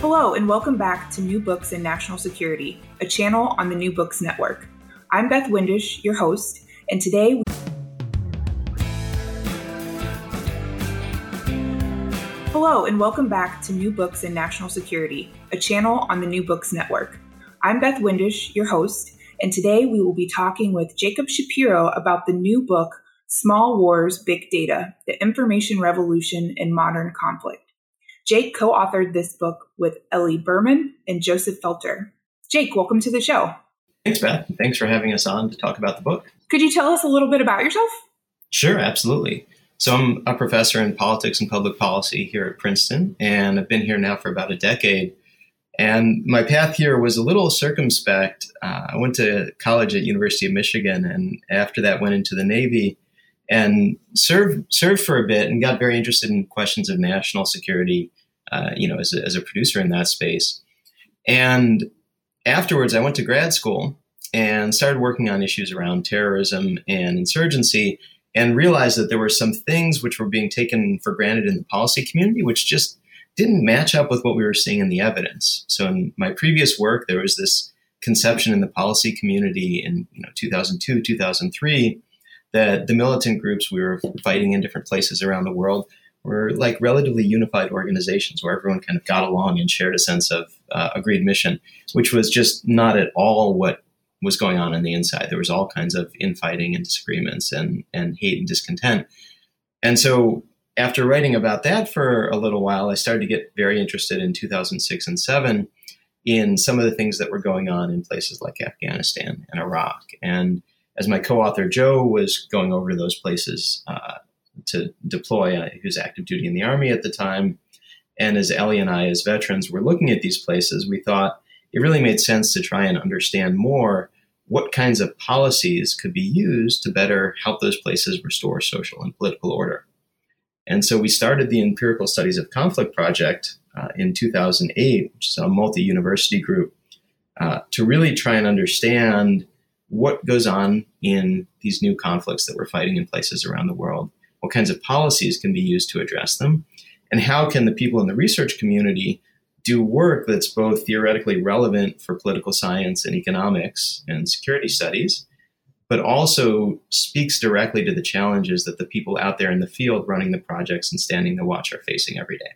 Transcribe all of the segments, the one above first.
Hello, and welcome back to New Books in National Security, a channel on the New Books Network. I'm Beth Windisch, your host, and today we Hello, and welcome back to New Books in National Security, a channel on the New Books Network. I'm Beth Windisch, your host, and today we will be talking with Jacob Shapiro about the new book, Small Wars, Big Data The Information Revolution in Modern Conflict. Jake co authored this book with Eli Berman and Joseph Felter. Jake, welcome to the show. Thanks, Beth. Thanks for having us on to talk about the book. Could you tell us a little bit about yourself? Sure, absolutely. So, I'm a professor in politics and public policy here at Princeton, and I've been here now for about a decade. And my path here was a little circumspect. Uh, I went to college at University of Michigan, and after that, went into the Navy and served served for a bit, and got very interested in questions of national security. Uh, you know, as a, as a producer in that space. And afterwards, I went to grad school and started working on issues around terrorism and insurgency and realized that there were some things which were being taken for granted in the policy community, which just didn't match up with what we were seeing in the evidence. So in my previous work, there was this conception in the policy community in you know 2002, 2003 that the militant groups we were fighting in different places around the world were like relatively unified organizations where everyone kind of got along and shared a sense of uh, agreed mission, which was just not at all what was going on on the inside. There was all kinds of infighting and disagreements and, and hate and discontent. And so after writing about that for a little while, I started to get very interested in 2006 and 7 in some of the things that were going on in places like Afghanistan and Iraq. And as my co-author Joe was going over to those places uh, to deploy, uh, he was active duty in the army at the time, and as Eli and I, as veterans, were looking at these places, we thought it really made sense to try and understand more what kinds of policies could be used to better help those places restore social and political order. And so we started the Empirical Studies of Conflict Project uh, in 2008, which is a multi university group, uh, to really try and understand what goes on in these new conflicts that we're fighting in places around the world, what kinds of policies can be used to address them, and how can the people in the research community do work that's both theoretically relevant for political science and economics and security studies, but also speaks directly to the challenges that the people out there in the field running the projects and standing the watch are facing every day.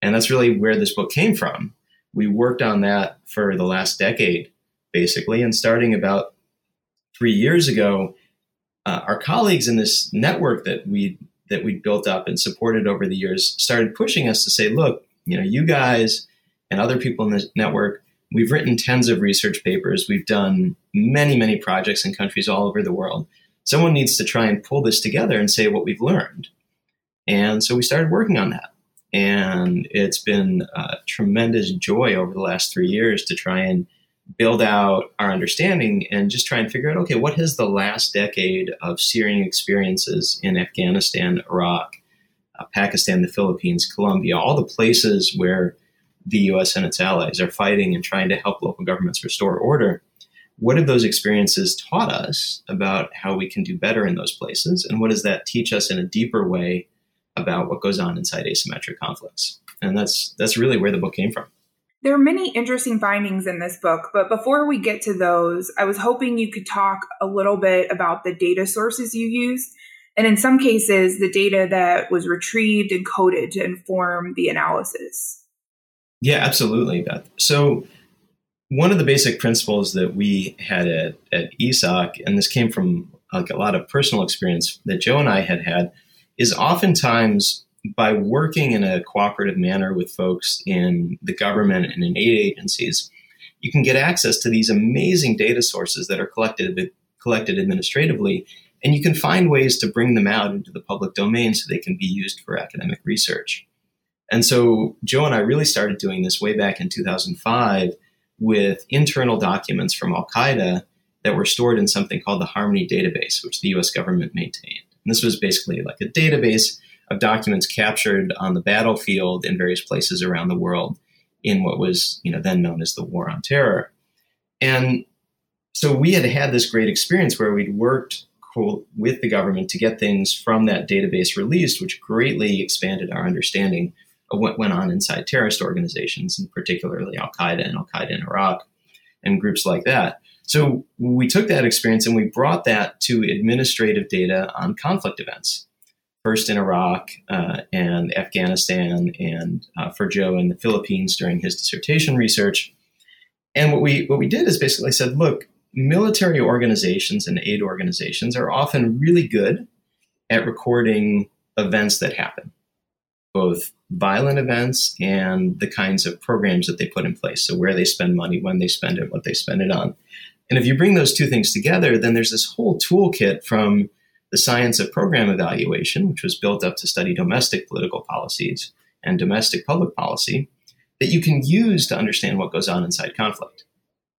And that's really where this book came from. We worked on that for the last decade, basically, and starting about three years ago, uh, our colleagues in this network that we that we built up and supported over the years started pushing us to say, look, you know, you guys and other people in the network, we've written tens of research papers, we've done many, many projects in countries all over the world. Someone needs to try and pull this together and say what we've learned. And so we started working on that. And it's been a tremendous joy over the last three years to try and build out our understanding and just try and figure out okay, what has the last decade of searing experiences in Afghanistan, Iraq, uh, Pakistan, the Philippines, Colombia, all the places where the US and its allies are fighting and trying to help local governments restore order. What have those experiences taught us about how we can do better in those places? And what does that teach us in a deeper way about what goes on inside asymmetric conflicts? And that's that's really where the book came from. There are many interesting findings in this book, but before we get to those, I was hoping you could talk a little bit about the data sources you used, and in some cases, the data that was retrieved and coded to inform the analysis. Yeah, absolutely, Beth. So, one of the basic principles that we had at, at ESOC, and this came from like a lot of personal experience that Joe and I had had, is oftentimes by working in a cooperative manner with folks in the government and in aid agencies, you can get access to these amazing data sources that are collected collected administratively, and you can find ways to bring them out into the public domain so they can be used for academic research. And so Joe and I really started doing this way back in 2005 with internal documents from Al Qaeda that were stored in something called the Harmony database, which the US government maintained. And this was basically like a database of documents captured on the battlefield in various places around the world in what was you know then known as the war on terror and so we had had this great experience where we'd worked with the government to get things from that database released which greatly expanded our understanding of what went on inside terrorist organizations, and particularly Al Qaeda and Al Qaeda in Iraq and groups like that. So we took that experience and we brought that to administrative data on conflict events. First in Iraq uh, and Afghanistan, and uh, for Joe in the Philippines during his dissertation research. And what we what we did is basically said, look, military organizations and aid organizations are often really good at recording events that happen, both violent events and the kinds of programs that they put in place. So, where they spend money, when they spend it, what they spend it on. And if you bring those two things together, then there's this whole toolkit from the science of program evaluation, which was built up to study domestic political policies and domestic public policy, that you can use to understand what goes on inside conflict.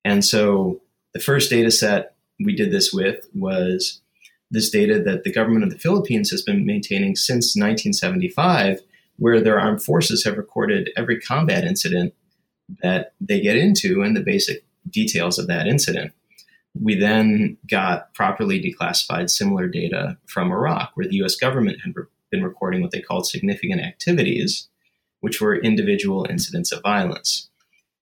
And so the first data set we did this with was this data that the government of the Philippines has been maintaining since 1975, where their armed forces have recorded every combat incident that they get into and the basic details of that incident. We then got properly declassified similar data from Iraq, where the US government had re- been recording what they called significant activities, which were individual incidents of violence.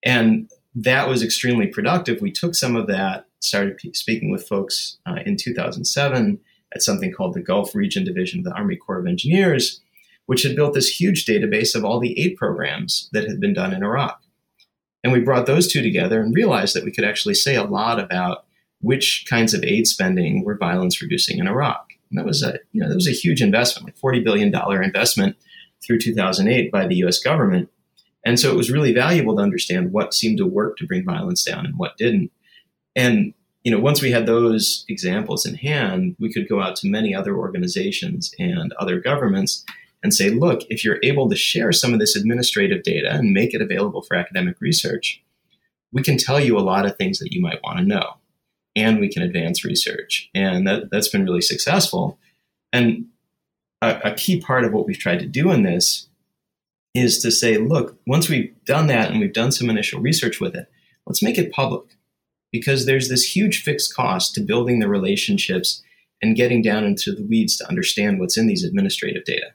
And that was extremely productive. We took some of that, started p- speaking with folks uh, in 2007 at something called the Gulf Region Division of the Army Corps of Engineers, which had built this huge database of all the aid programs that had been done in Iraq. And we brought those two together and realized that we could actually say a lot about which kinds of aid spending were violence reducing in Iraq. And that was a, you know, that was a huge investment, like $40 billion investment through 2008 by the US government and so it was really valuable to understand what seemed to work to bring violence down and what didn't. And you know, once we had those examples in hand, we could go out to many other organizations and other governments and say, look, if you're able to share some of this administrative data and make it available for academic research, we can tell you a lot of things that you might want to know. And we can advance research. And that, that's been really successful. And a, a key part of what we've tried to do in this is to say, look, once we've done that and we've done some initial research with it, let's make it public. Because there's this huge fixed cost to building the relationships and getting down into the weeds to understand what's in these administrative data.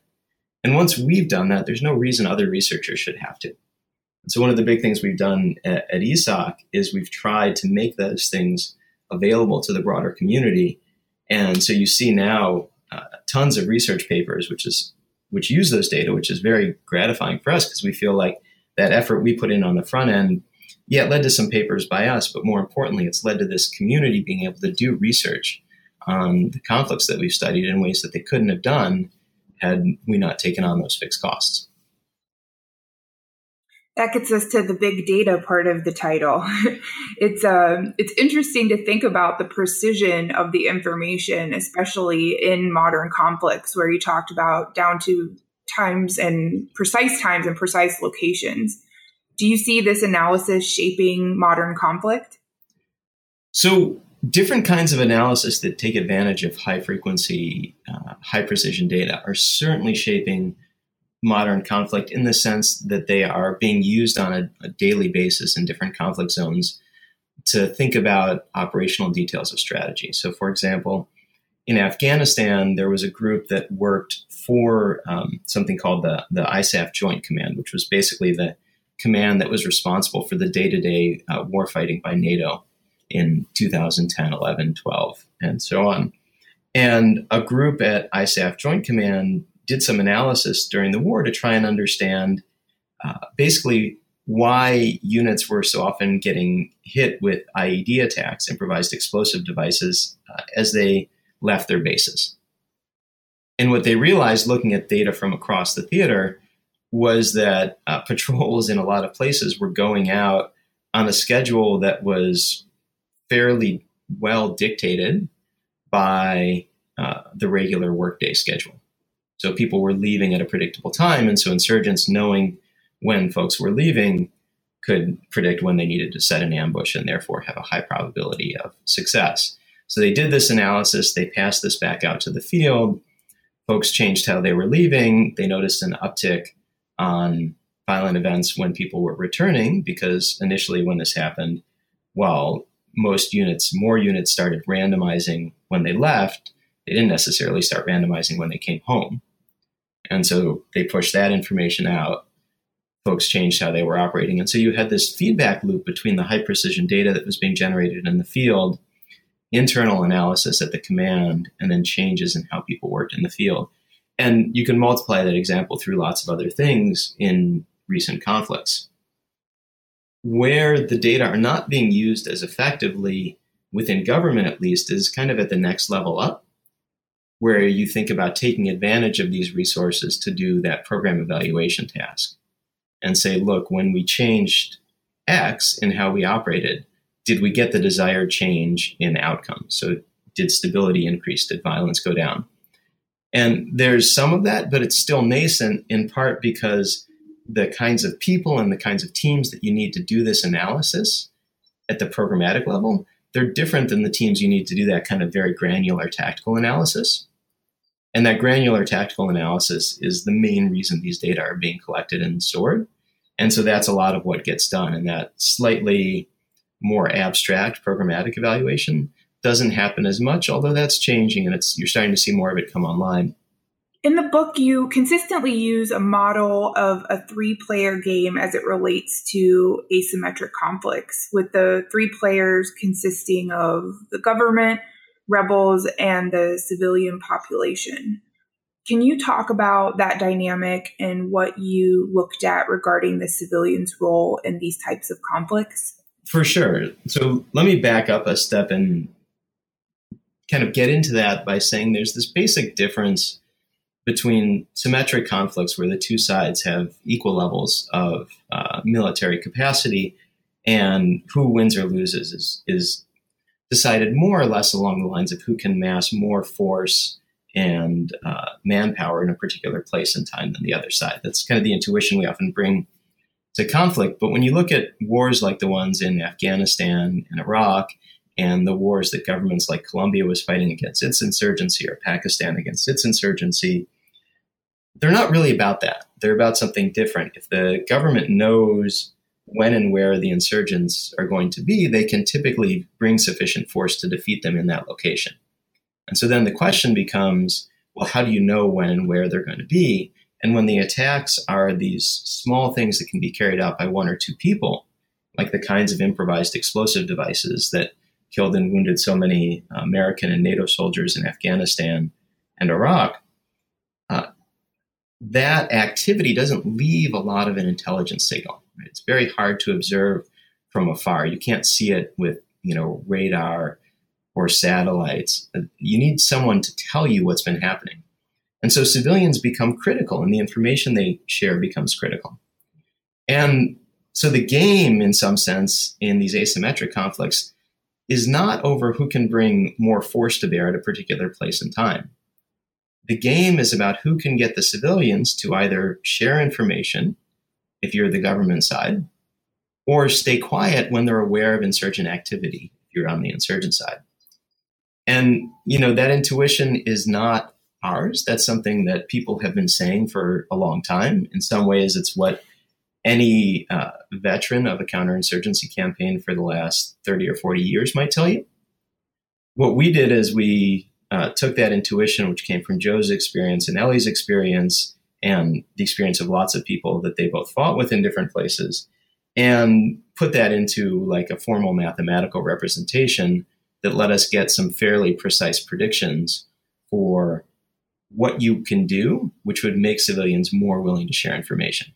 And once we've done that, there's no reason other researchers should have to. So, one of the big things we've done at, at ESOC is we've tried to make those things available to the broader community. And so, you see now uh, tons of research papers, which is which use those data, which is very gratifying for us because we feel like that effort we put in on the front end, yeah, it led to some papers by us, but more importantly, it's led to this community being able to do research on the conflicts that we've studied in ways that they couldn't have done had we not taken on those fixed costs that gets us to the big data part of the title. it's um, it's interesting to think about the precision of the information, especially in modern conflicts, where you talked about down to times and precise times and precise locations. Do you see this analysis shaping modern conflict? So, different kinds of analysis that take advantage of high frequency, uh, high precision data are certainly shaping modern conflict in the sense that they are being used on a, a, daily basis in different conflict zones to think about operational details of strategy. So, for example, in Afghanistan, there was a group that worked for um, something called the, the ISAF Joint Command, which was basically the command that was responsible for the day to day warfighting by NATO in 2010, 11, 12, and so on. And a group at ISAF Joint Command did some analysis during the war to try and understand uh, basically why units were so often getting hit with IED attacks, improvised explosive devices, uh, as they left their bases. And what they realized looking at data from across the theater was that uh, patrols in a lot of places were going out on a schedule that was fairly well dictated by uh, the regular workday schedule. So people were leaving at a predictable time. And so insurgents, knowing when folks were leaving, could predict when they needed to set an ambush and therefore have a high probability of success. So they did this analysis, they passed this back out to the field. Folks changed how they were leaving. They noticed an uptick on violent events when people were returning because initially, when this happened, while most units, more units started randomizing when they left, they didn't necessarily start randomizing when they came home. And so they pushed that information out. folks changed how they were operating. And so you had this feedback loop between the high precision data that was being generated in the field, internal analysis at the command, and then changes in how people worked in the field. And you can multiply that example through lots of other things in recent conflicts. Where the data are not being used as effectively within government, at least, is kind of at the next level up, where you think about taking advantage of these resources to do that program evaluation task and say, look, when we changed X in how we operated, did we get the desired change in outcomes? So, did stability increase? Did violence go down? And there's some of that, but it's still nascent in part because the kinds of people and the kinds of teams that you need to do this analysis at the programmatic level, they're different than the teams you need to do that kind of very granular tactical analysis. And that granular tactical analysis is the main reason these data are being collected and stored. And so that's a lot of what gets done. And that slightly more abstract programmatic evaluation doesn't happen as much, although that's changing and it's you're starting to see more of it come online. In the book, you consistently use a model of a three player game as it relates to asymmetric conflicts, with the three players consisting of the government, rebels and the civilian population. Can you talk about that dynamic and what you looked at regarding the civilians' role in these types of conflicts? For sure. So let me back up a step and kind of get into that by saying there's this basic difference between symmetric conflicts where the two sides have equal levels of uh, military capacity and who wins or loses is, is decided more or less along the lines of who can mass more force and uh, manpower in a particular place and time than the other side. That's kind of the intuition we often bring to conflict. But when you look at wars like the ones in Afghanistan and Iraq, and the wars that governments like Colombia was fighting against its insurgency or Pakistan against its insurgency, they're not really about that. They're about something different. If the government knows when and where the insurgents are going to be, they can typically bring sufficient force to defeat them in that location. And so then the question becomes well, how do you know when and where they're going to be? And when the attacks are these small things that can be carried out by one or two people, like the kinds of improvised explosive devices that killed and wounded so many American and NATO soldiers in Afghanistan and Iraq, uh, that activity doesn't leave a lot of an intelligence signal. Right? It's very hard to observe from afar. You can't see it with you know radar or satellites. Uh, you need someone to tell you what's been happening. And so civilians become critical, and the information they share becomes critical. And so the game, in some sense, in these asymmetric conflicts, is not over who can bring more force to bear at a particular place and time. The game is about who can get the civilians to either share information if you're the government side, or stay quiet when they're aware of insurgent activity if you're on the insurgent side. And, you know, that intuition is not ours. That's something that people have been saying for a long time. In some ways, it's what any uh, veteran of a counterinsurgency campaign for the last 30 or 40 years might tell you. What we did is we uh, took that intuition, which came from Joe's experience and Eli's experience, and the experience of lots of people that they both fought with in different places and put that into like a formal mathematical representation that let us get some fairly precise predictions for what you can do, which would make civilians more willing to share information.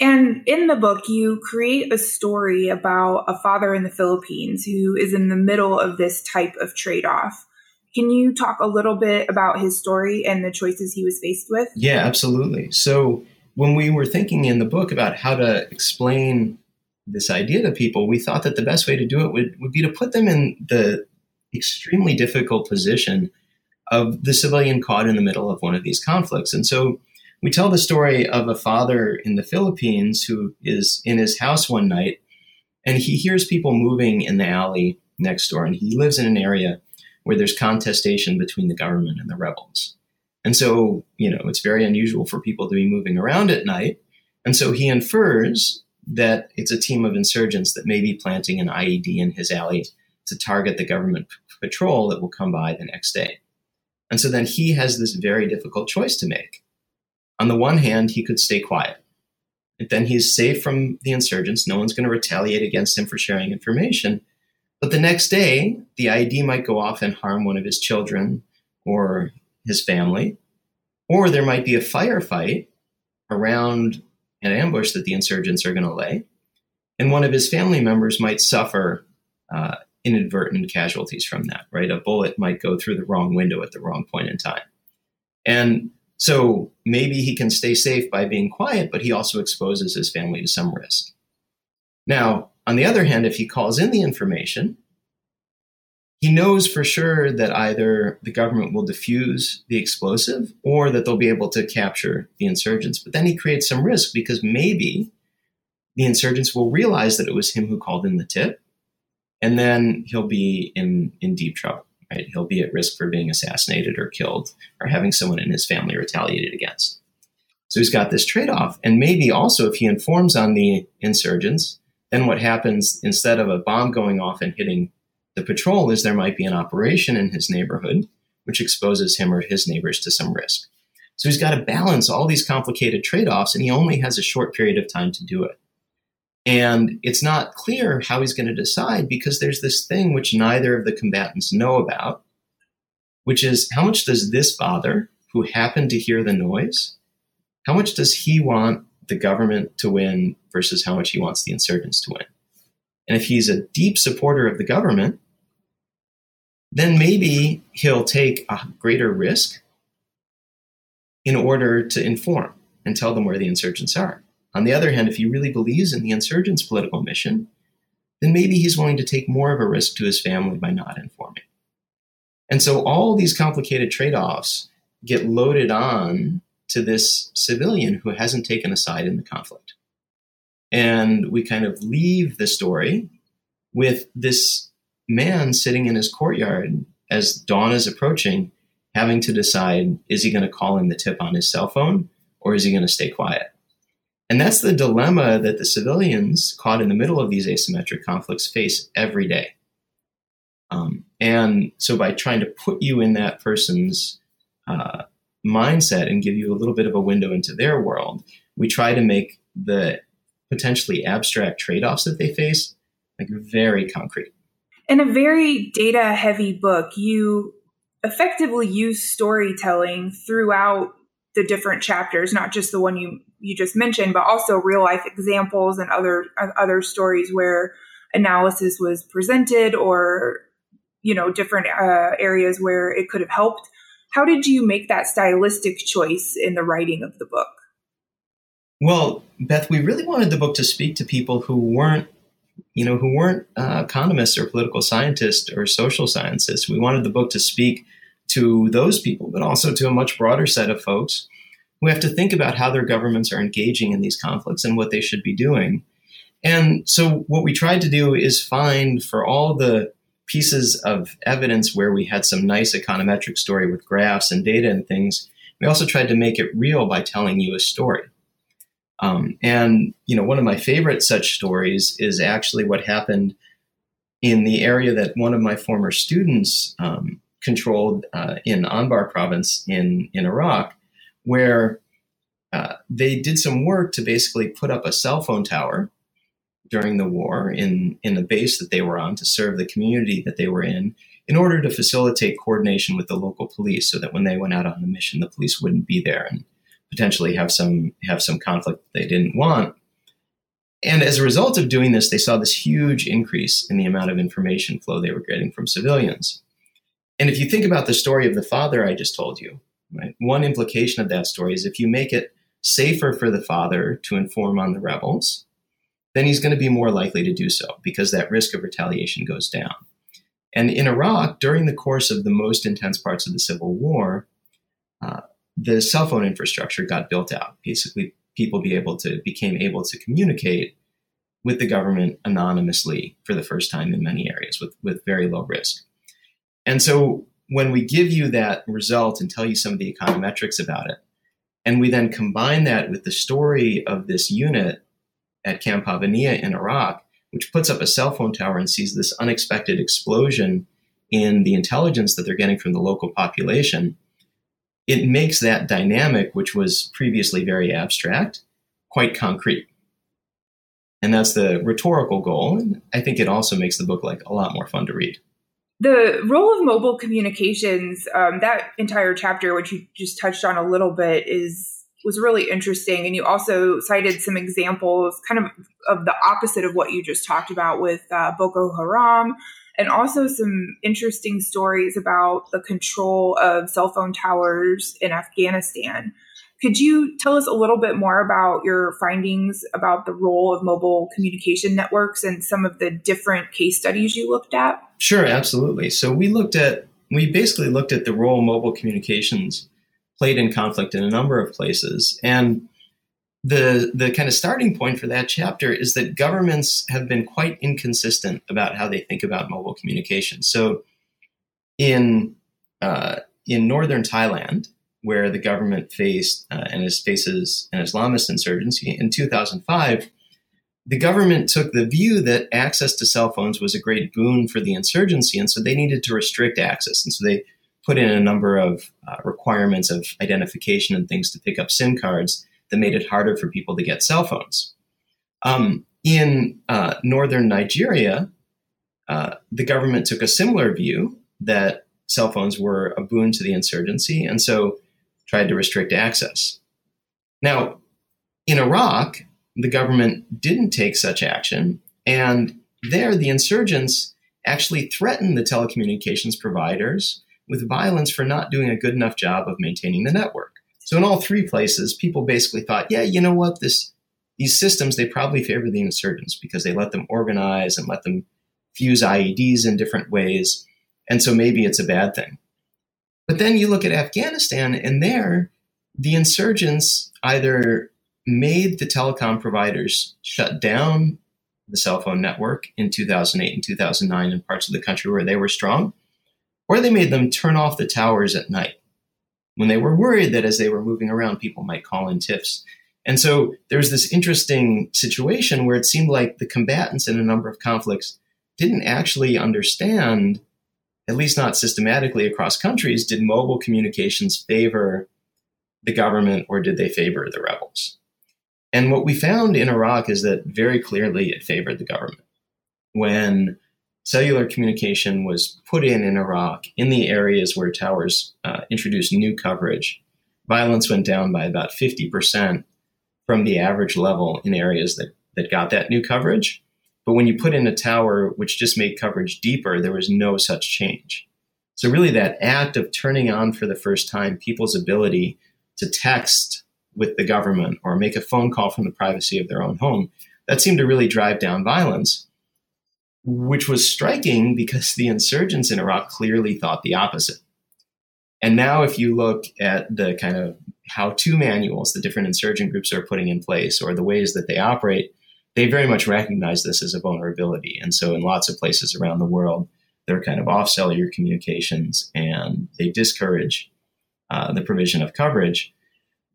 And in the book, you create a story about a father in the Philippines who is in the middle of this type of trade off. Can you talk a little bit about his story and the choices he was faced with? Yeah, absolutely. So, when we were thinking in the book about how to explain this idea to people, we thought that the best way to do it would, would be to put them in the extremely difficult position of the civilian caught in the middle of one of these conflicts. And so we tell the story of a father in the Philippines who is in his house one night and he hears people moving in the alley next door. And he lives in an area where there's contestation between the government and the rebels. And so, you know, it's very unusual for people to be moving around at night. And so he infers that it's a team of insurgents that may be planting an IED in his alley to target the government patrol that will come by the next day. And so then he has this very difficult choice to make. On the one hand, he could stay quiet and Then he's safe from the insurgents. No one's going to retaliate against him for sharing information. But the next day, the IED might go off and harm one of his children or his family. Or there might be a firefight around an ambush that the insurgents are going to lay. And one of his family members might suffer uh, inadvertent casualties from that, right? A bullet might go through the wrong window at the wrong point in time. And so maybe he can stay safe by being quiet, but he also exposes his family to some risk. Now, on the other hand, if he calls in the information, he knows for sure that either the government will defuse the explosive or that they'll be able to capture the insurgents. But then he creates some risk because maybe the insurgents will realize that it was him who called in the tip, and then he'll be in, in deep trouble right? He'll be at risk for being assassinated or killed or having someone in his family retaliated against. So he's got this trade off. And maybe also if he informs on the insurgents, then what happens instead of a bomb going off and hitting the patrol is there might be an operation in his neighborhood which exposes him or his neighbors to some risk. So he's got to balance all these complicated trade offs, and he only has a short period of time to do it. And it's not clear how he's going to decide because there's this thing which neither of the combatants know about, which is how much does this bother who happened to hear the noise, how much does he want the government to win versus how much he wants the insurgents to win? And if he's a deep supporter of the government, then maybe he'll take a greater risk in order to inform and tell them where the insurgents are. On the other hand, if he really believes in the insurgent's political mission, then maybe he's willing to take more of a risk to his family by not informing. And so all these complicated trade offs get loaded on to this civilian who hasn't taken a side in the conflict. And we kind of leave the story with this man sitting in his courtyard as dawn is approaching, having to decide is he going to call in the tip on his cell phone or is he going to stay quiet? And that's the dilemma that the civilians caught in the middle of these asymmetric conflicts face every day. Um, and so, by trying to put you in that person's uh, mindset and give you a little bit of a window into their world, we try to make the potentially abstract trade offs that they face like very concrete. In a very data heavy book, you effectively use storytelling throughout the different chapters, not just the one you you just mentioned, but also real life examples and other other stories where analysis was presented or you know different uh, areas where it could have helped. How did you make that stylistic choice in the writing of the book? Well, Beth, we really wanted the book to speak to people who weren't, you know, who weren't uh, economists or political scientists or social scientists. We wanted the book to speak to those people, but also to a much broader set of folks who have to think about how their governments are engaging in these conflicts and what they should be doing. And so, what we tried to do is find for all the pieces of evidence where we had some nice econometric story with graphs and data and things, we also tried to make it real by telling you a story. Um, and you know, one of my favorite such stories is actually what happened in the area that one of my former students um, controlled uh, in Anbar province in, in Iraq, where uh, they did some work to basically put up a cell phone tower during the war in, in the base that they were on to serve the community that they were in, in order to facilitate coordination with the local police so that when they went out on a mission, the police wouldn't be there and potentially have some have some conflict they didn't want. And as a result of doing this, they saw this huge increase in the amount of information flow they were getting from civilians. And if you think about the story of the father I just told you, right, one implication of that story is if you make it safer for the father to inform on the rebels, then he's going to be more likely to do so because that risk of retaliation goes down. And in Iraq, during the course of the most intense parts of the civil war, uh, the cell phone infrastructure got built out. Basically, people be able to became able to communicate with the government anonymously for the first time in many areas with, with very low risk. And so when we give you that result and tell you some of the econometrics about it, and we then combine that with the story of this unit at Camp Habbaniyah in Iraq, which puts up a cell phone tower and sees this unexpected explosion in the intelligence that they're getting from the local population, it makes that dynamic, which was previously very abstract, quite concrete. And that's the rhetorical goal. And I think it also makes the book like a lot more fun to read. The role of mobile communications, um, that entire chapter, which you just touched on a little bit, is was really interesting. And you also cited some examples, kind of of the opposite of what you just talked about with uh, Boko Haram, and also some interesting stories about the control of cell phone towers in Afghanistan. Could you tell us a little bit more about your findings about the role of mobile communication networks and some of the different case studies you looked at? Sure, absolutely. So we looked at we basically looked at the role mobile communications played in conflict in a number of places. And the the kind of starting point for that chapter is that governments have been quite inconsistent about how they think about mobile communication. So in uh, in northern Thailand, where the government faced uh, and is faces an Islamist insurgency in 2005, the government took the view that access to cell phones was a great boon for the insurgency, and so they needed to restrict access, and so they put in a number of uh, requirements of identification and things to pick up SIM cards that made it harder for people to get cell phones. Um, in uh, northern Nigeria, uh, the government took a similar view that cell phones were a boon to the insurgency, and so tried to restrict access. Now, in Iraq, the government didn't take such action, and there the insurgents actually threatened the telecommunications providers with violence for not doing a good enough job of maintaining the network. So in all three places, people basically thought, yeah, you know what, this these systems they probably favor the insurgents because they let them organize and let them fuse IEDs in different ways, and so maybe it's a bad thing. But then you look at Afghanistan, and there, the insurgents either made the telecom providers shut down the cell phone network in 2008 and 2009 in parts of the country where they were strong, or they made them turn off the towers at night when they were worried that as they were moving around, people might call in tips. And so there's this interesting situation where it seemed like the combatants in a number of conflicts didn't actually understand at least not systematically across countries, did mobile communications favor the government or did they favor the rebels? And what we found in Iraq is that very clearly it favored the government. When cellular communication was put in in Iraq in the areas where towers uh, introduced new coverage, violence went down by about 50% from the average level in areas that, that got that new coverage. But when you put in a tower which just made coverage deeper, there was no such change. So, really, that act of turning on for the first time people's ability to text with the government or make a phone call from the privacy of their own home, that seemed to really drive down violence, which was striking because the insurgents in Iraq clearly thought the opposite. And now, if you look at the kind of how to manuals the different insurgent groups are putting in place or the ways that they operate, they very much recognize this as a vulnerability. And so, in lots of places around the world, they're kind of off cellular communications and they discourage uh, the provision of coverage.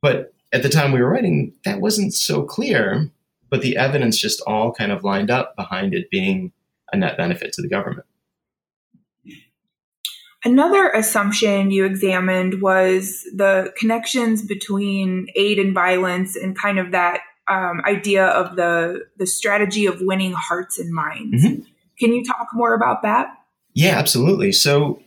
But at the time we were writing, that wasn't so clear, but the evidence just all kind of lined up behind it being a net benefit to the government. Another assumption you examined was the connections between aid and violence and kind of that um, idea of the the strategy of winning hearts and minds. Mm-hmm. Can you talk more about that? Yeah, absolutely. So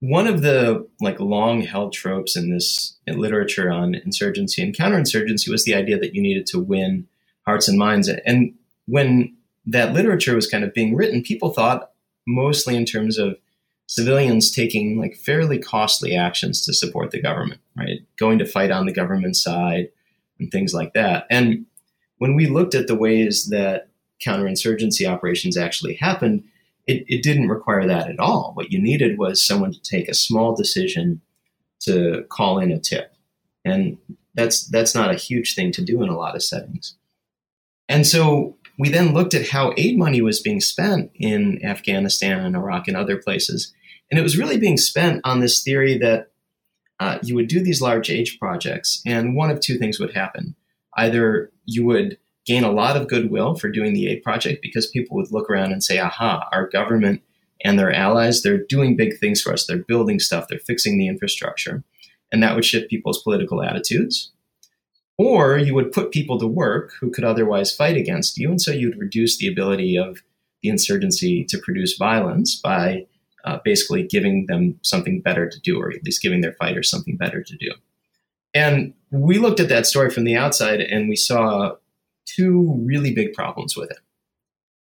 one of the like long held tropes in this in literature on insurgency and counterinsurgency was the idea that you needed to win hearts and minds. And when that literature was kind of being written, people thought mostly in terms of civilians taking like fairly costly actions to support the government, right? Going to fight on the government side and things like that. And when we looked at the ways that counterinsurgency operations actually happened, it, it didn't require that at all. What you needed was someone to take a small decision to call in a tip. And that's that's not a huge thing to do in a lot of settings. And so we then looked at how aid money was being spent in Afghanistan and Iraq and other places. And it was really being spent on this theory that uh, you would do these large aid projects, and one of two things would happen. Either you would gain a lot of goodwill for doing the aid project because people would look around and say, aha, our government and their allies, they're doing big things for us. They're building stuff, they're fixing the infrastructure. And that would shift people's political attitudes. Or you would put people to work who could otherwise fight against you, and so you'd reduce the ability of the insurgency to produce violence by uh, basically giving them something better to do, or at least giving their fighters something better to do. And we looked at that story from the outside and we saw two really big problems with it.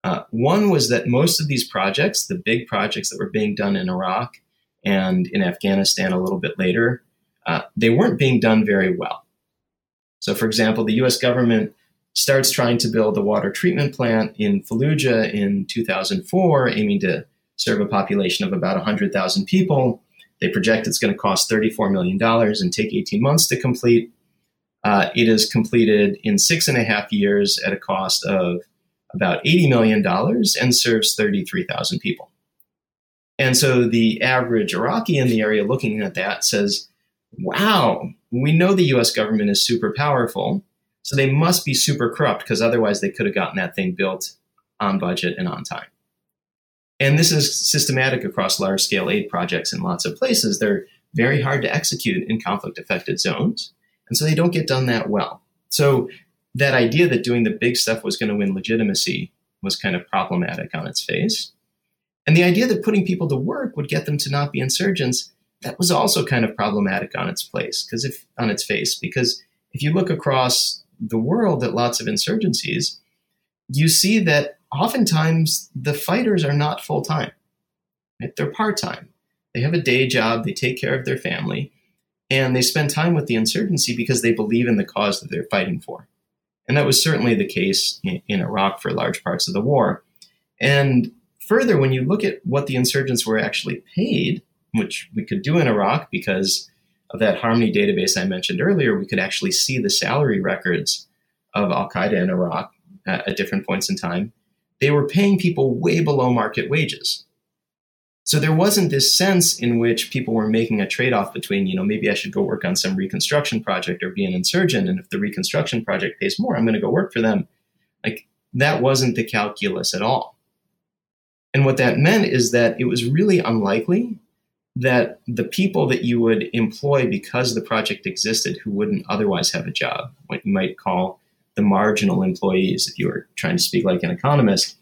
Uh, one was that most of these projects, the big projects that were being done in Iraq and in Afghanistan a little bit later, uh, they weren't being done very well. So, for example, the US government starts trying to build a water treatment plant in Fallujah in 2004, aiming to serve a population of about 100,000 people. They project it's going to cost $34 million and take 18 months to complete. Uh, it is completed in six and a half years at a cost of about $80 million and serves 33,000 people. And so the average Iraqi in the area looking at that says, wow, we know the US government is super powerful, so they must be super corrupt because otherwise they could have gotten that thing built on budget and on time. And this is systematic across large scale aid projects in lots of places. They're very hard to execute in conflict affected zones. And so they don't get done that well. So that idea that doing the big stuff was going to win legitimacy was kind of problematic on its face. And the idea that putting people to work would get them to not be insurgents, that was also kind of problematic on its place, because if on its face, because if you look across the world at lots of insurgencies, you see that oftentimes the fighters are not full time. Right? They're part time. They have a day job, they take care of their family, and they spend time with the insurgency because they believe in the cause that they're fighting for. And that was certainly the case in, in Iraq for large parts of the war. And further, when you look at what the insurgents were actually paid, which we could do in Iraq because of that Harmony database I mentioned earlier, we could actually see the salary records of Al Qaeda in Iraq at, at different points in time they were paying people way below market wages. So there wasn't this sense in which people were making a trade off between, you know, maybe I should go work on some reconstruction project or be an insurgent. And if the reconstruction project pays more, I'm going to go work for them. Like that wasn't the calculus at all. And what that meant is that it was really unlikely that the people that you would employ because the project existed who wouldn't otherwise have a job, what you might call the marginal employees, if you were trying to speak like an economist,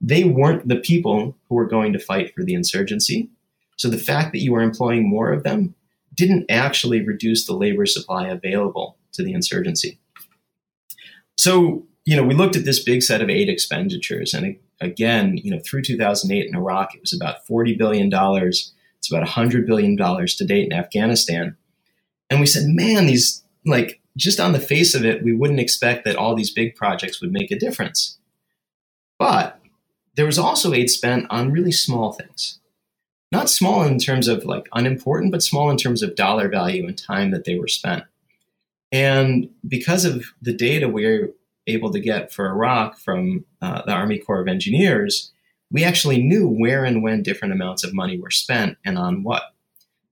they weren't the people who were going to fight for the insurgency. So the fact that you were employing more of them didn't actually reduce the labor supply available to the insurgency. So, you know, we looked at this big set of aid expenditures. And again, you know, through 2008 in Iraq, it was about $40 billion. It's about $100 billion to date in Afghanistan. And we said, man, these like just on the face of it, we wouldn't expect that all these big projects would make a difference. But there was also aid spent on really small things. Not small in terms of like unimportant, but small in terms of dollar value and time that they were spent. And because of the data we are able to get for Iraq from uh, the Army Corps of Engineers, we actually knew where and when different amounts of money were spent and on what.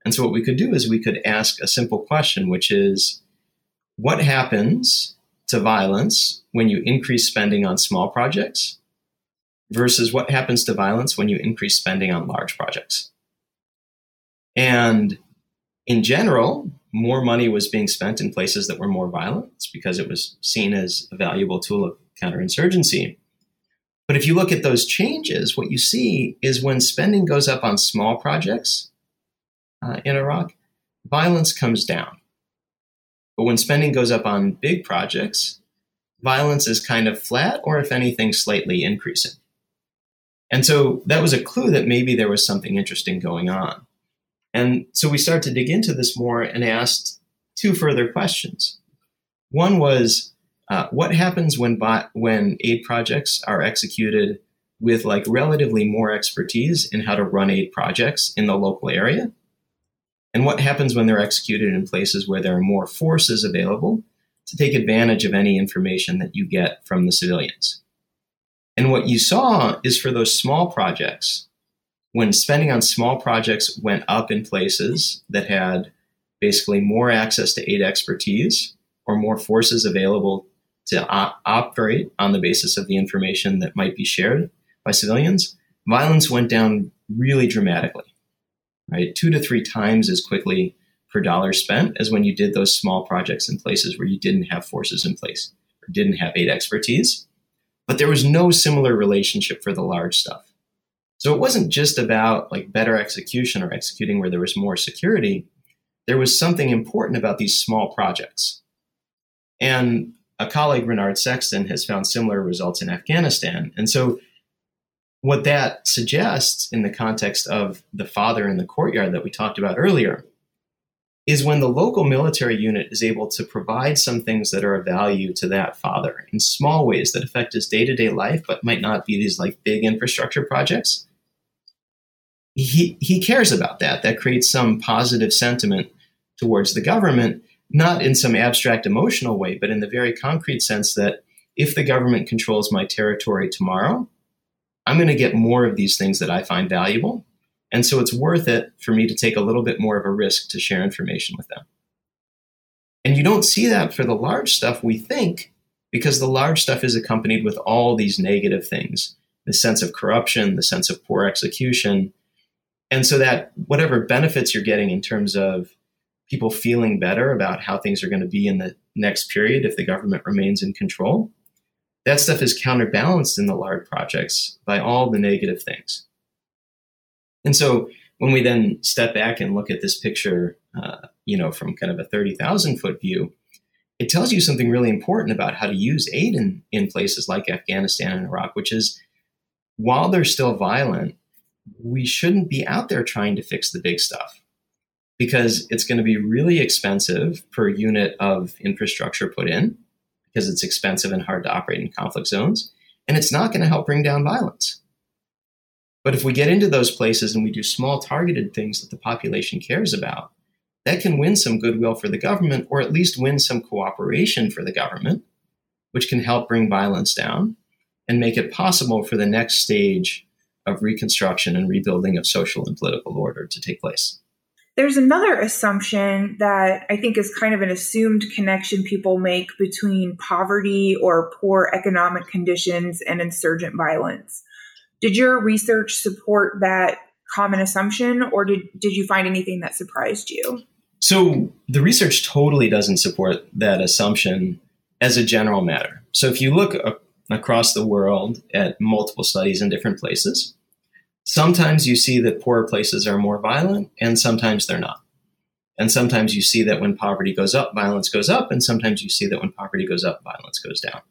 And so what we could do is we could ask a simple question, which is what happens to violence when you increase spending on small projects versus what happens to violence when you increase spending on large projects. And in general, more money was being spent in places that were more violent because it was seen as a valuable tool of counterinsurgency. But if you look at those changes, what you see is when spending goes up on small projects uh, in Iraq, violence comes down. But when spending goes up on big projects, violence is kind of flat or, if anything, slightly increasing. And so that was a clue that maybe there was something interesting going on. And so we started to dig into this more and asked two further questions. One was, uh, what happens when when aid projects are executed with like relatively more expertise in how to run aid projects in the local area and what happens when they're executed in places where there are more forces available to take advantage of any information that you get from the civilians. And what you saw is for those small projects, when spending on small projects went up in places that had basically more access to aid expertise or more forces available to op- operate on the basis of the information that might be shared by civilians, violence went down really dramatically right? Two to three times as quickly per dollar spent as when you did those small projects in places where you didn't have forces in place or didn't have aid expertise. But there was no similar relationship for the large stuff. So it wasn't just about like better execution or executing where there was more security. There was something important about these small projects. And a colleague, Renard Sexton, has found similar results in Afghanistan. And so what that suggests in the context of the father in the courtyard that we talked about earlier is when the local military unit is able to provide some things that are of value to that father in small ways that affect his day-to-day life but might not be these like big infrastructure projects he he cares about that that creates some positive sentiment towards the government not in some abstract emotional way but in the very concrete sense that if the government controls my territory tomorrow I'm going to get more of these things that I find valuable. And so it's worth it for me to take a little bit more of a risk to share information with them. And you don't see that for the large stuff, we think, because the large stuff is accompanied with all these negative things the sense of corruption, the sense of poor execution. And so that whatever benefits you're getting in terms of people feeling better about how things are going to be in the next period if the government remains in control, that stuff is counterbalanced in the large projects by all the negative things. And so when we then step back and look at this picture, uh, you know, from kind of a 30,000 foot view, it tells you something really important about how to use aid in, in places like Afghanistan and Iraq, which is while they're still violent, we shouldn't be out there trying to fix the big stuff because it's going to be really expensive per unit of infrastructure put in because it's expensive and hard to operate in conflict zones. And it's not going to help bring down violence. But if we get into those places and we do small targeted things that the population cares about, that can win some goodwill for the government or at least win some cooperation for the government, which can help bring violence down and make it possible for the next stage of reconstruction and rebuilding of social and political order to take place. There's another assumption that I think is kind of an assumed connection people make between poverty or poor economic conditions and insurgent violence. Did your research support that common assumption, or did, did you find anything that surprised you? So, the research totally doesn't support that assumption as a general matter. So, if you look across the world at multiple studies in different places, sometimes you see that poorer places are more violent, and sometimes they're not. And sometimes you see that when poverty goes up, violence goes up, and sometimes you see that when poverty goes up, violence goes down.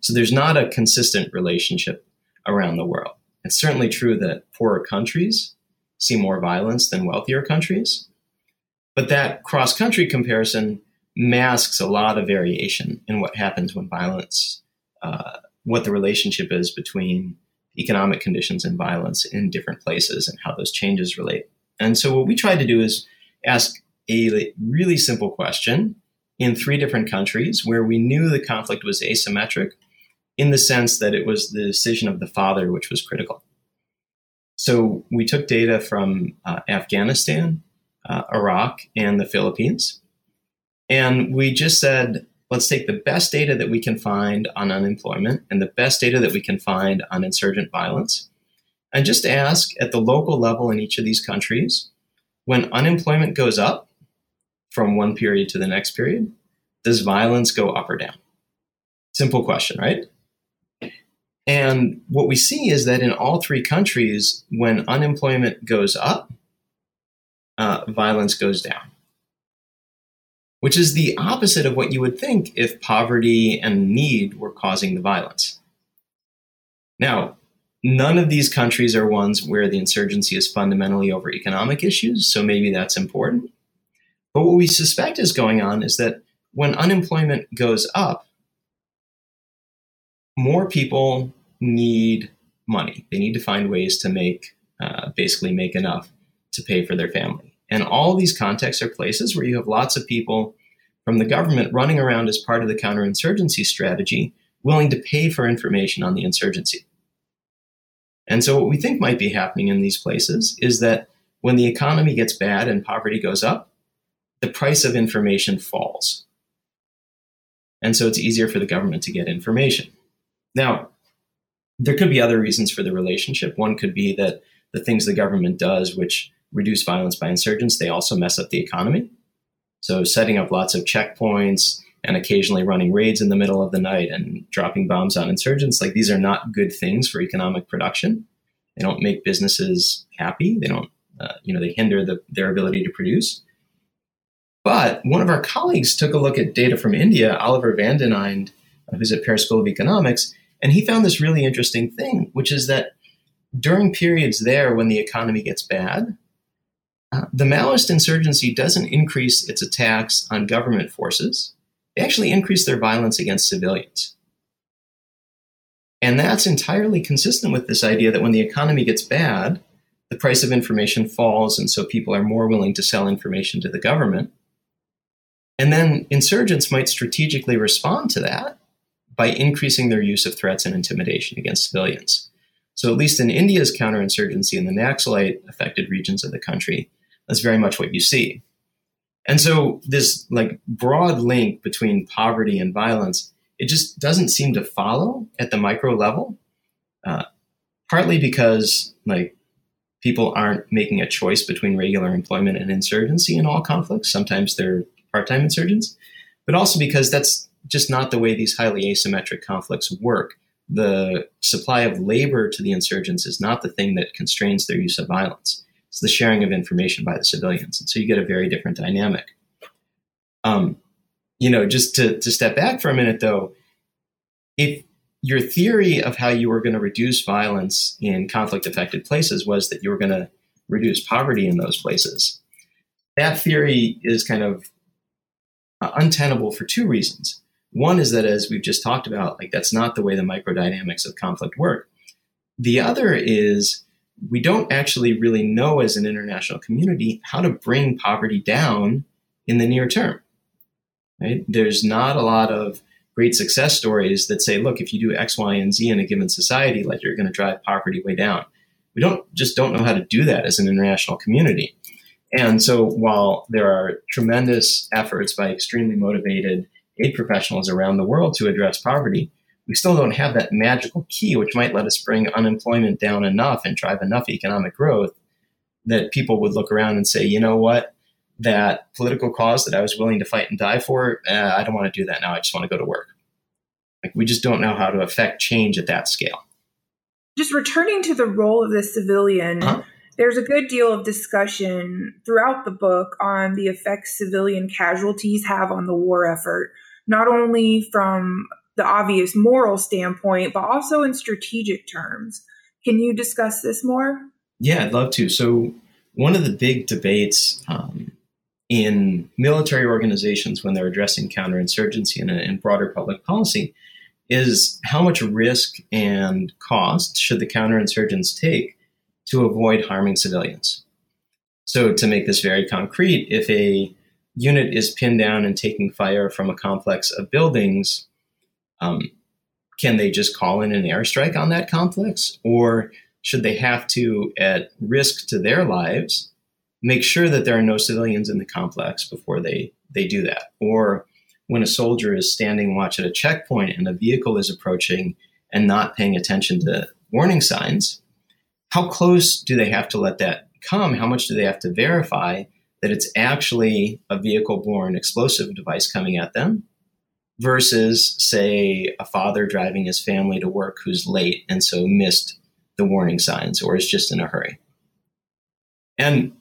So there's not a consistent relationship around the world. It's certainly true that poorer countries see more violence than wealthier countries, but that cross country comparison masks a lot of variation in what happens when violence, uh, what the relationship is between economic conditions and violence in different places and how those changes relate. And so what we tried to do is ask a really simple question in three different countries where we knew the conflict was asymmetric in the sense that it was the decision of the father which was critical. So we took data from uh, Afghanistan, uh, Iraq, and the Philippines. And we just said, let's take the best data that we can find on unemployment and the best data that we can find on insurgent violence, and just ask at the local level in each of these countries when unemployment goes up from one period to the next period, does violence go up or down? Simple question, right? And what we see is that in all three countries, when unemployment goes up, uh, violence goes down which is the opposite of what you would think if poverty and need were causing the violence. Now, none of these countries are ones where the insurgency is fundamentally over economic issues, so maybe that's important. But what we suspect is going on is that when unemployment goes up, more people need money. They need to find ways to make, uh, basically, make enough to pay for their family. And all these contexts are places where you have lots of people from the government running around as part of the counterinsurgency strategy, willing to pay for information on the insurgency. And so, what we think might be happening in these places is that when the economy gets bad and poverty goes up, the price of information falls. And so, it's easier for the government to get information. Now, there could be other reasons for the relationship. One could be that the things the government does, which reduce violence by insurgents, they also mess up the economy. So, setting up lots of checkpoints and occasionally running raids in the middle of the night and dropping bombs on insurgents, like these are not good things for economic production. They don't make businesses happy. They don't, uh, you know, they hinder the, their ability to produce. But one of our colleagues took a look at data from India, Oliver Vanden Eynde, who's at Paris School of Economics, and he found this really interesting thing, which is that during periods there when the economy gets bad, the Maoist insurgency doesn't increase its attacks on government forces. They actually increase their violence against civilians. And that's entirely consistent with this idea that when the economy gets bad, the price of information falls, and so people are more willing to sell information to the government. And then insurgents might strategically respond to that by increasing their use of threats and intimidation against civilians. So, at least in India's counterinsurgency in the Naxalite affected regions of the country, that's very much what you see. And so, this like broad link between poverty and violence, it just doesn't seem to follow at the micro level. Uh, partly because like people aren't making a choice between regular employment and insurgency in all conflicts. Sometimes they're part-time insurgents, but also because that's just not the way these highly asymmetric conflicts work. The supply of labor to the insurgents is not the thing that constrains their use of violence. It's the sharing of information by the civilians. And so you get a very different dynamic. Um, you know, just to, to step back for a minute though, if your theory of how you were going to reduce violence in conflict affected places was that you were going to reduce poverty in those places, that theory is kind of uh, untenable for two reasons. One is that, as we've just talked about, like that's not the way the microdynamics of conflict work. The other is we don't actually really know as an international community how to bring poverty down in the near term. Right? There's not a lot of great success stories that say, look, if you do X, Y, and Z in a given society, like you're going to drive poverty way down. We don't just don't know how to do that as an international community. And so while there are tremendous efforts by extremely motivated aid professionals around the world to address poverty, we still don't have that magical key which might let us bring unemployment down enough and drive enough economic growth that people would look around and say, you know what, that political cause that I was willing to fight and die for, uh, I don't want to do that now. I just want to go to work. Like we just don't know how to affect change at that scale. Just returning to the role of the civilian, uh-huh there's a good deal of discussion throughout the book on the effects civilian casualties have on the war effort, not only from the obvious moral standpoint, but also in strategic terms. Can you discuss this more? Yeah, I'd love to. So, one of the big debates um, in military organizations when they're addressing counterinsurgency and, and broader public policy is how much risk and cost should the counterinsurgents take to avoid harming civilians. So, to make this very concrete, if a unit is pinned down and taking fire from a complex of buildings, um, can they just call in an airstrike on that complex? Or should they have to, at risk to their lives, make sure that there are no civilians in the complex before they, they do that? Or when a soldier is standing watch at a checkpoint and a vehicle is approaching and not paying attention to warning signs, how close do they have to let that come? How much do they have to verify that it's actually a vehicle borne explosive device coming at them versus, say, a father driving his family to work who's late and so missed the warning signs or is just in a hurry? And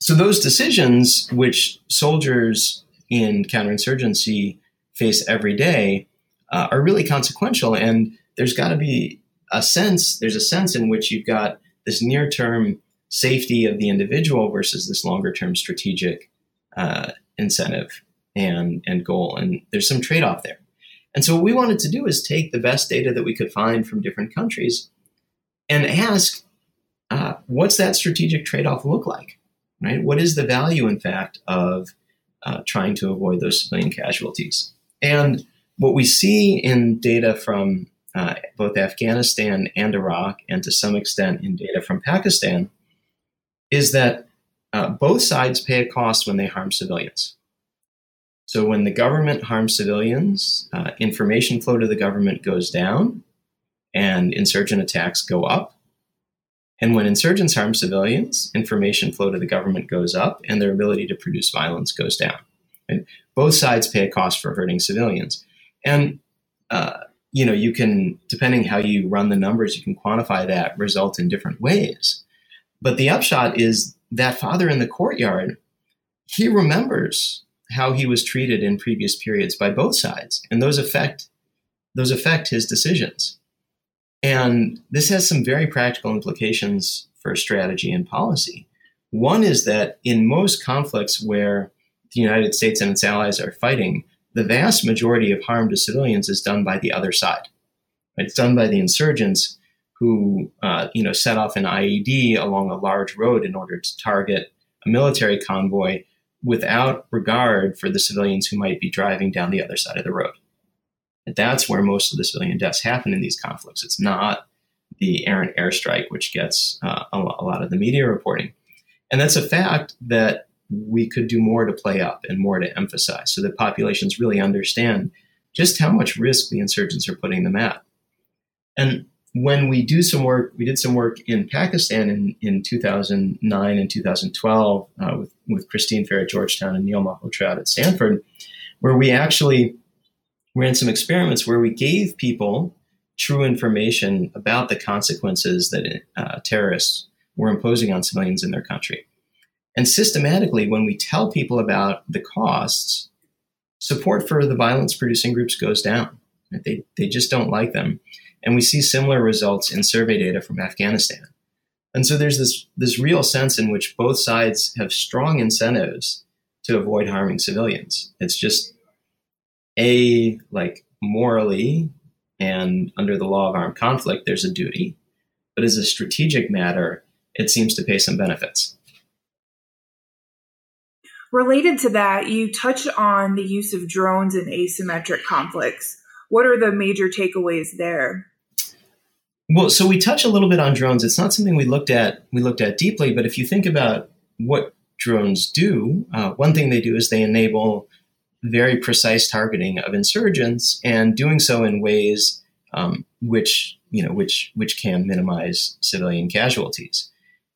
so those decisions, which soldiers in counterinsurgency face every day, uh, are really consequential. And there's got to be a sense, there's a sense in which you've got this near term safety of the individual versus this longer term strategic uh, incentive and, and goal. And there's some trade off there. And so what we wanted to do is take the best data that we could find from different countries and ask, uh, what's that strategic trade off look like? Right? What is the value, in fact, of uh, trying to avoid those civilian casualties? And what we see in data from uh, both Afghanistan and Iraq, and to some extent in data from Pakistan, is that uh, both sides pay a cost when they harm civilians. So when the government harms civilians, uh, information flow to the government goes down and insurgent attacks go up. And when insurgents harm civilians, information flow to the government goes up and their ability to produce violence goes down. Right? Both sides pay a cost for hurting civilians, and uh, you know you can depending how you run the numbers, you can quantify that result in different ways. But the upshot is that father in the courtyard, he remembers how he was treated in previous periods by both sides, and those affect those affect his decisions. And this has some very practical implications for strategy and policy. One is that in most conflicts where the United States and its allies are fighting, the vast majority of harm to civilians is done by the other side. It's done by the insurgents who, uh, you know, set off an IED along a large road in order to target a military convoy without regard for the civilians who might be driving down the other side of the road. And that's where most of the civilian deaths happen in these conflicts. It's not the errant airstrike, which gets uh, a, lot of the media reporting. And that's a fact that we could do more to play up and more to emphasize so that populations really understand just how much risk the insurgents are putting them at. And when we do some work, we did some work in Pakistan in, in 2009 and 2012 uh, with, with Christine Fair at Georgetown and Neil Malhotra at Stanford, where we actually ran some experiments where we gave people true information about the consequences that uh, terrorists were imposing on civilians in their country. And systematically, when we tell people about the costs, support for the violence producing groups goes down. They, they just don't like them. And we see similar results in survey data from Afghanistan. And so there's this, this real sense in which both sides have strong incentives to avoid harming civilians. It's just a like morally and under the law of armed conflict, there's a duty. But as a strategic matter, it seems to pay some benefits. Related to that, you touch on the use of drones in asymmetric conflicts. What are the major takeaways there? Well, so we touch a little bit on drones. It's not something we looked at we looked at deeply, but if you think about what drones do, uh, one thing they do is they enable very precise targeting of insurgents and doing so in ways um, which you know which which can minimize civilian casualties.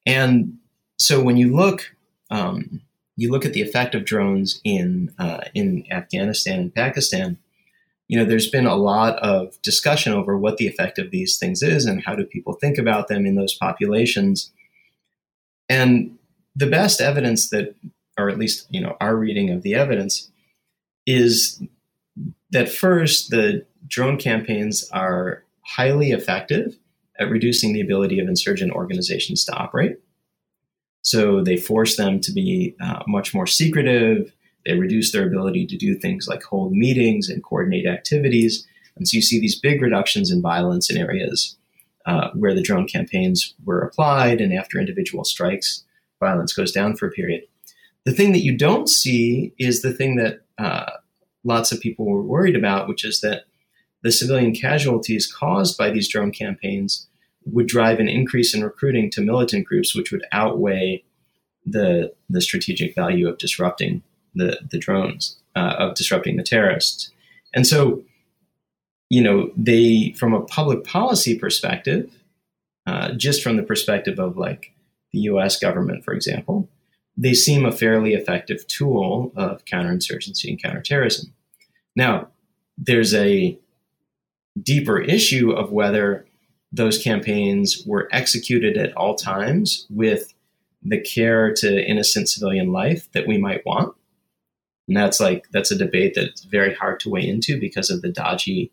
And so when you look um, you look at the effect of drones in uh, in Afghanistan and Pakistan, you know, there's been a lot of discussion over what the effect of these things is and how do people think about them in those populations. And the best evidence that, or at least, you know, our reading of the evidence is that first, the drone campaigns are highly effective at reducing the ability of insurgent organizations to operate. So they force them to be uh, much more secretive they reduce their ability to do things like hold meetings and coordinate activities. And so you see these big reductions in violence in areas uh, where the drone campaigns were applied, and after individual strikes, violence goes down for a period. The thing that you don't see is the thing that uh, lots of people were worried about, which is that the civilian casualties caused by these drone campaigns would drive an increase in recruiting to militant groups, which would outweigh the the strategic value of disrupting the the drones uh, of disrupting the terrorists. And so, you know, they from a public policy perspective, uh, just from the perspective of like the U.S. government, for example, they seem a fairly effective tool of counterinsurgency and counterterrorism. Now, there's a deeper issue of whether those campaigns were executed at all times with the care to innocent civilian life that we might want. And that's like that's a debate that's very hard to weigh into because of the dodgy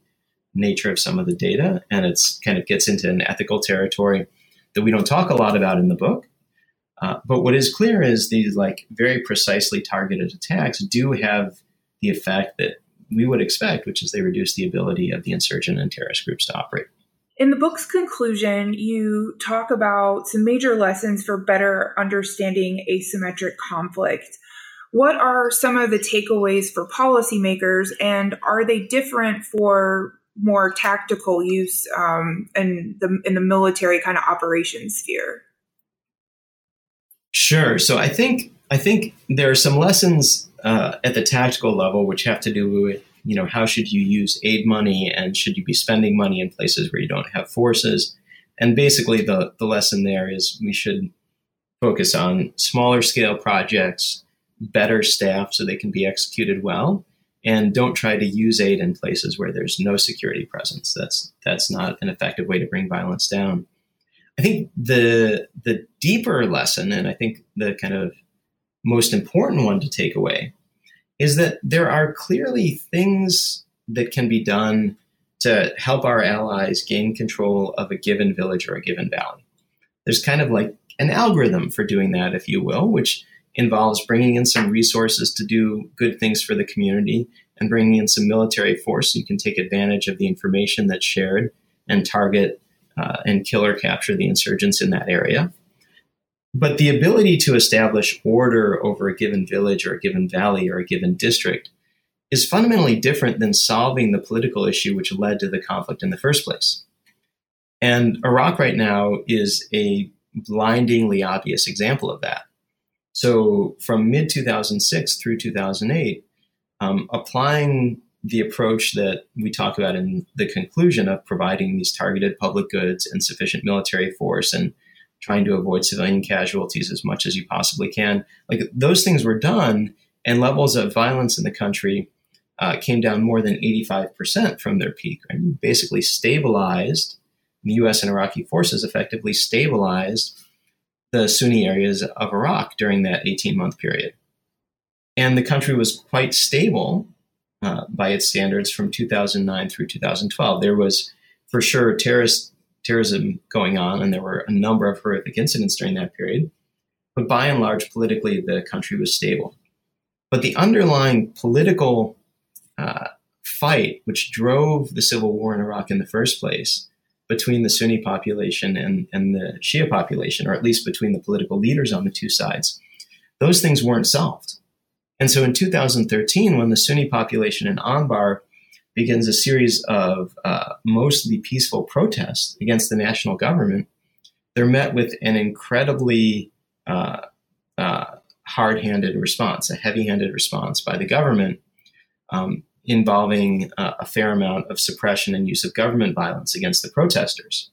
nature of some of the data, and it's kind of gets into an ethical territory that we don't talk a lot about in the book. Uh, but what is clear is these like very precisely targeted attacks do have the effect that we would expect, which is they reduce the ability of the insurgent and terrorist groups to operate. In the book's conclusion, you talk about some major lessons for better understanding asymmetric conflict. What are some of the takeaways for policymakers, and are they different for more tactical use um, in the in the military kind of operations sphere? Sure. So I think I think there are some lessons uh, at the tactical level which have to do with you know how should you use aid money and should you be spending money in places where you don't have forces and basically the the lesson there is we should focus on smaller scale projects better staffed so they can be executed well, and don't try to use aid in places where there's no security presence. That's that's not an effective way to bring violence down. I think the the deeper lesson, and I think the kind of most important one to take away, is that there are clearly things that can be done to help our allies gain control of a given village or a given valley. There's kind of like an algorithm for doing that, if you will, which involves bringing in some resources to do good things for the community and bringing in some military force so you can take advantage of the information that's shared and target uh, and kill or capture the insurgents in that area. But the ability to establish order over a given village or a given valley or a given district is fundamentally different than solving the political issue which led to the conflict in the first place. And Iraq right now is a blindingly obvious example of that. So from mid 2006 through 2008, um, applying the approach that we talk about in the conclusion of providing these targeted public goods and sufficient military force and trying to avoid civilian casualties as much as you possibly can, like those things were done, and levels of violence in the country uh, came down more than 85% from their peak. Right? Basically stabilized, the US and Iraqi forces effectively stabilized the Sunni areas of Iraq during that 18 month period. And the country was quite stable uh, by its standards from 2009 through 2012. There was for sure terrorist terrorism going on, and there were a number of horrific incidents during that period. But by and large, politically, the country was stable. But the underlying political uh, fight, which drove the civil war in Iraq in the first place, between the Sunni population and, and the Shia population, or at least between the political leaders on the two sides, those things weren't solved. And so in 2013, when the Sunni population in Anbar begins a series of uh, mostly peaceful protests against the national government, they're met with an incredibly uh, uh, hard handed response, a heavy handed response by the government. Um, involving uh, a fair amount of suppression and use of government violence against the protesters.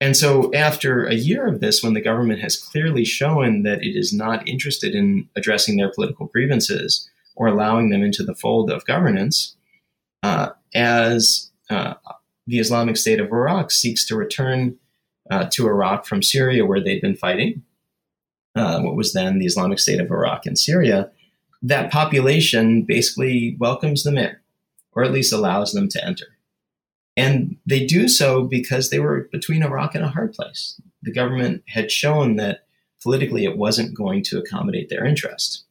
And so, after a year of this, when the government has clearly shown that it is not interested in addressing their political grievances or allowing them into the fold of governance, uh, as uh, the Islamic State of Iraq seeks to return uh, to Iraq from Syria, where they'd been fighting, uh, what was then the Islamic State of Iraq and Syria, that population basically welcomes them in, or at least allows them to enter. And they do so because they were between a rock and a hard place. The government had shown that politically it wasn't going to accommodate their interest.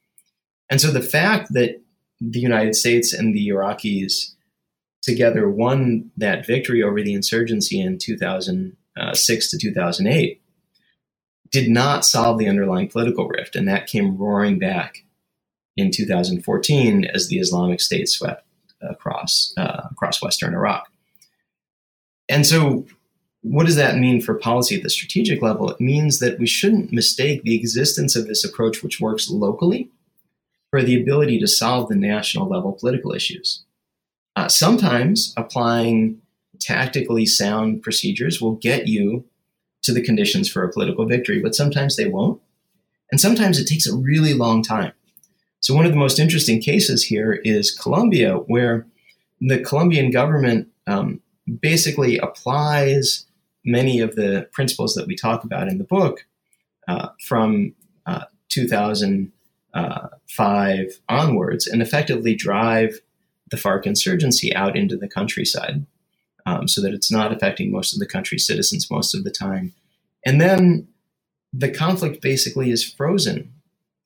And so the fact that the United States and the Iraqis together won that victory over the insurgency in 2006 to 2008 did not solve the underlying political rift, and that came roaring back in 2014 as the Islamic State swept across uh, across Western Iraq. And so, what does that mean for policy at the strategic level? It means that we shouldn't mistake the existence of this approach, which works locally, for the ability to solve the national level political issues. Uh, sometimes applying tactically sound procedures will get you to the conditions for a political victory, but sometimes they won't. And sometimes it takes a really long time. So, one of the most interesting cases here is Colombia, where the Colombian government um, basically applies many of the principles that we talk about in the book uh, from uh, 2005 onwards and effectively drive the FARC insurgency out into the countryside um, so that it's not affecting most of the country's citizens most of the time. And then the conflict basically is frozen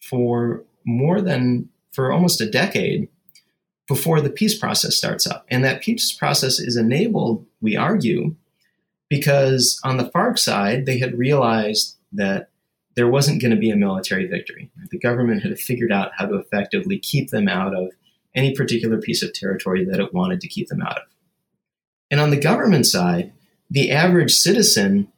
for more than for almost a decade before the peace process starts up. And that peace process is enabled, we argue, because on the FARC side, they had realized that there wasn't going to be a military victory. The government had figured out how to effectively keep them out of any particular piece of territory that it wanted to keep them out of. And on the government side, the average citizen,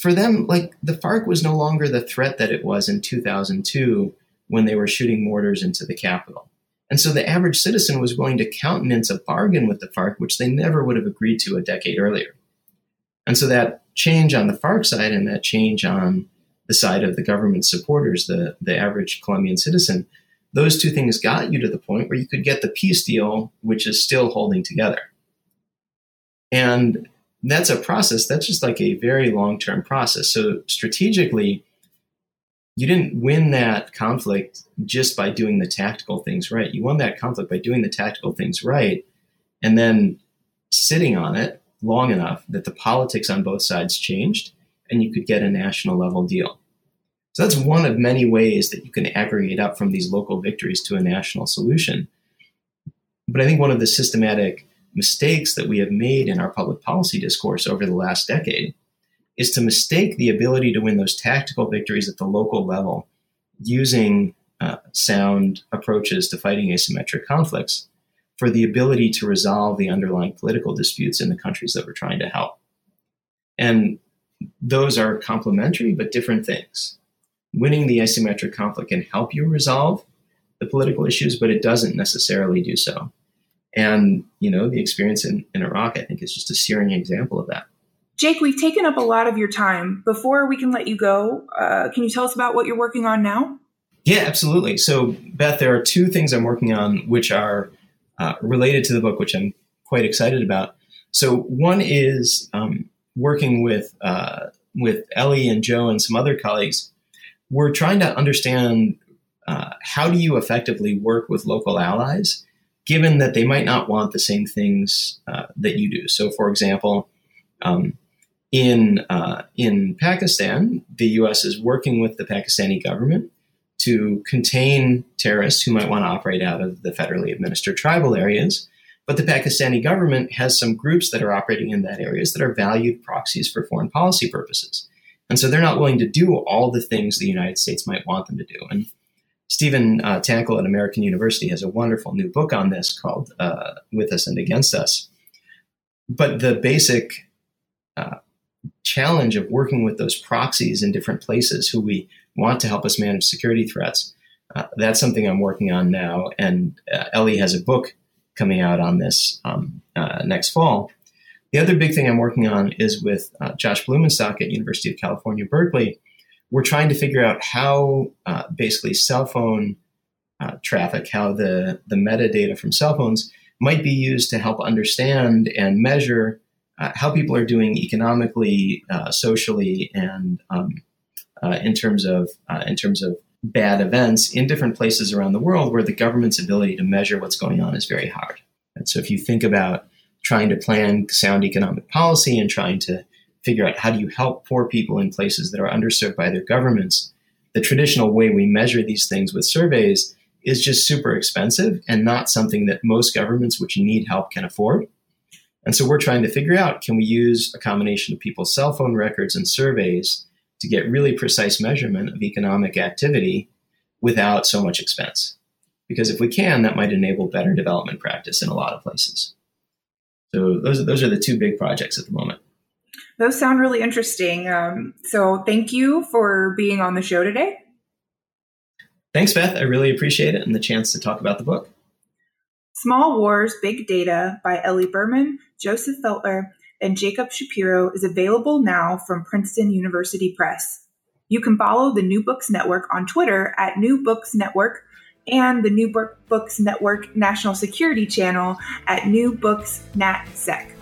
for them, like the FARC was no longer the threat that it was in 2002 when they were shooting mortars into the capital. And so the average citizen was willing to countenance a bargain with the FARC, which they never would have agreed to a decade earlier. And so that change on the FARC side and that change on the side of the government supporters, the, the average Colombian citizen, those two things got you to the point where you could get the peace deal, which is still holding together. And that's a process that's just like a very long term process. So, strategically, you didn't win that conflict just by doing the tactical things right. You won that conflict by doing the tactical things right and then sitting on it long enough that the politics on both sides changed and you could get a national level deal. So that's one of many ways that you can aggregate up from these local victories to a national solution. But I think one of the systematic mistakes that we have made in our public policy discourse over the last decade is to mistake the ability to win those tactical victories at the local level using uh, sound approaches to fighting asymmetric conflicts for the ability to resolve the underlying political disputes in the countries that we're trying to help. And those are complementary but different things winning the asymmetric conflict can help you resolve the political issues, but it doesn't necessarily do so. And, you know, the experience in, in Iraq, I think, is just a searing example of that. Jake, we've taken up a lot of your time. Before we can let you go, uh, can you tell us about what you're working on now? Yeah, absolutely. So, Beth, there are two things I'm working on which are uh, related to the book, which I'm quite excited about. So, one is um, working with uh, with Eli and Joe and some other colleagues we're trying to understand uh, how do you effectively work with local allies, given that they might not want the same things uh, that you do. So, for example, um, in uh, in Pakistan, the U.S. is working with the Pakistani government to contain terrorists who might want to operate out of the federally administered tribal areas. But the Pakistani government has some groups that are operating in that areas that are valued proxies for foreign policy purposes. And so they're not willing to do all the things the United States might want them to do. And Stephen uh, Tankel at American University has a wonderful new book on this called uh, With Us and Against Us. But the basic uh, challenge of working with those proxies in different places who we want to help us manage security threats, uh, that's something I'm working on now. And uh, Eli has a book coming out on this um, uh, next fall the other big thing I'm working on is with Josh Blumenstock at University of California, Berkeley. We're trying to figure out how uh, basically cell phone uh, traffic, how the, the metadata from cell phones might be used to help understand and measure uh, how people are doing economically, uh, socially, and um, uh, in terms of in terms of bad events in different places around the world where the government's ability to measure what's going on is very hard. And so if you think about trying to plan sound economic policy and trying to figure out how do you help poor people in places that are underserved by their governments, the traditional way we measure these things with surveys is just super expensive and not something that most governments which need help can afford. And so we're trying to figure out can we use a combination of people's cell phone records and surveys to get really precise measurement of economic activity without so much expense? Because if we can, that might enable better development practice in a lot of places. So those those are the two big projects at the moment. Those sound really interesting. Um, so thank you for being on the show today. Thanks, Beth. I really appreciate it and the chance to talk about the book. Small Wars Big Data by Eli Berman, Joseph Felter, and Jacob Shapiro is available now from Princeton University Press. You can follow the New Books Network on Twitter at New Books Network and the New Books Network National Security Channel at New Books NatSec.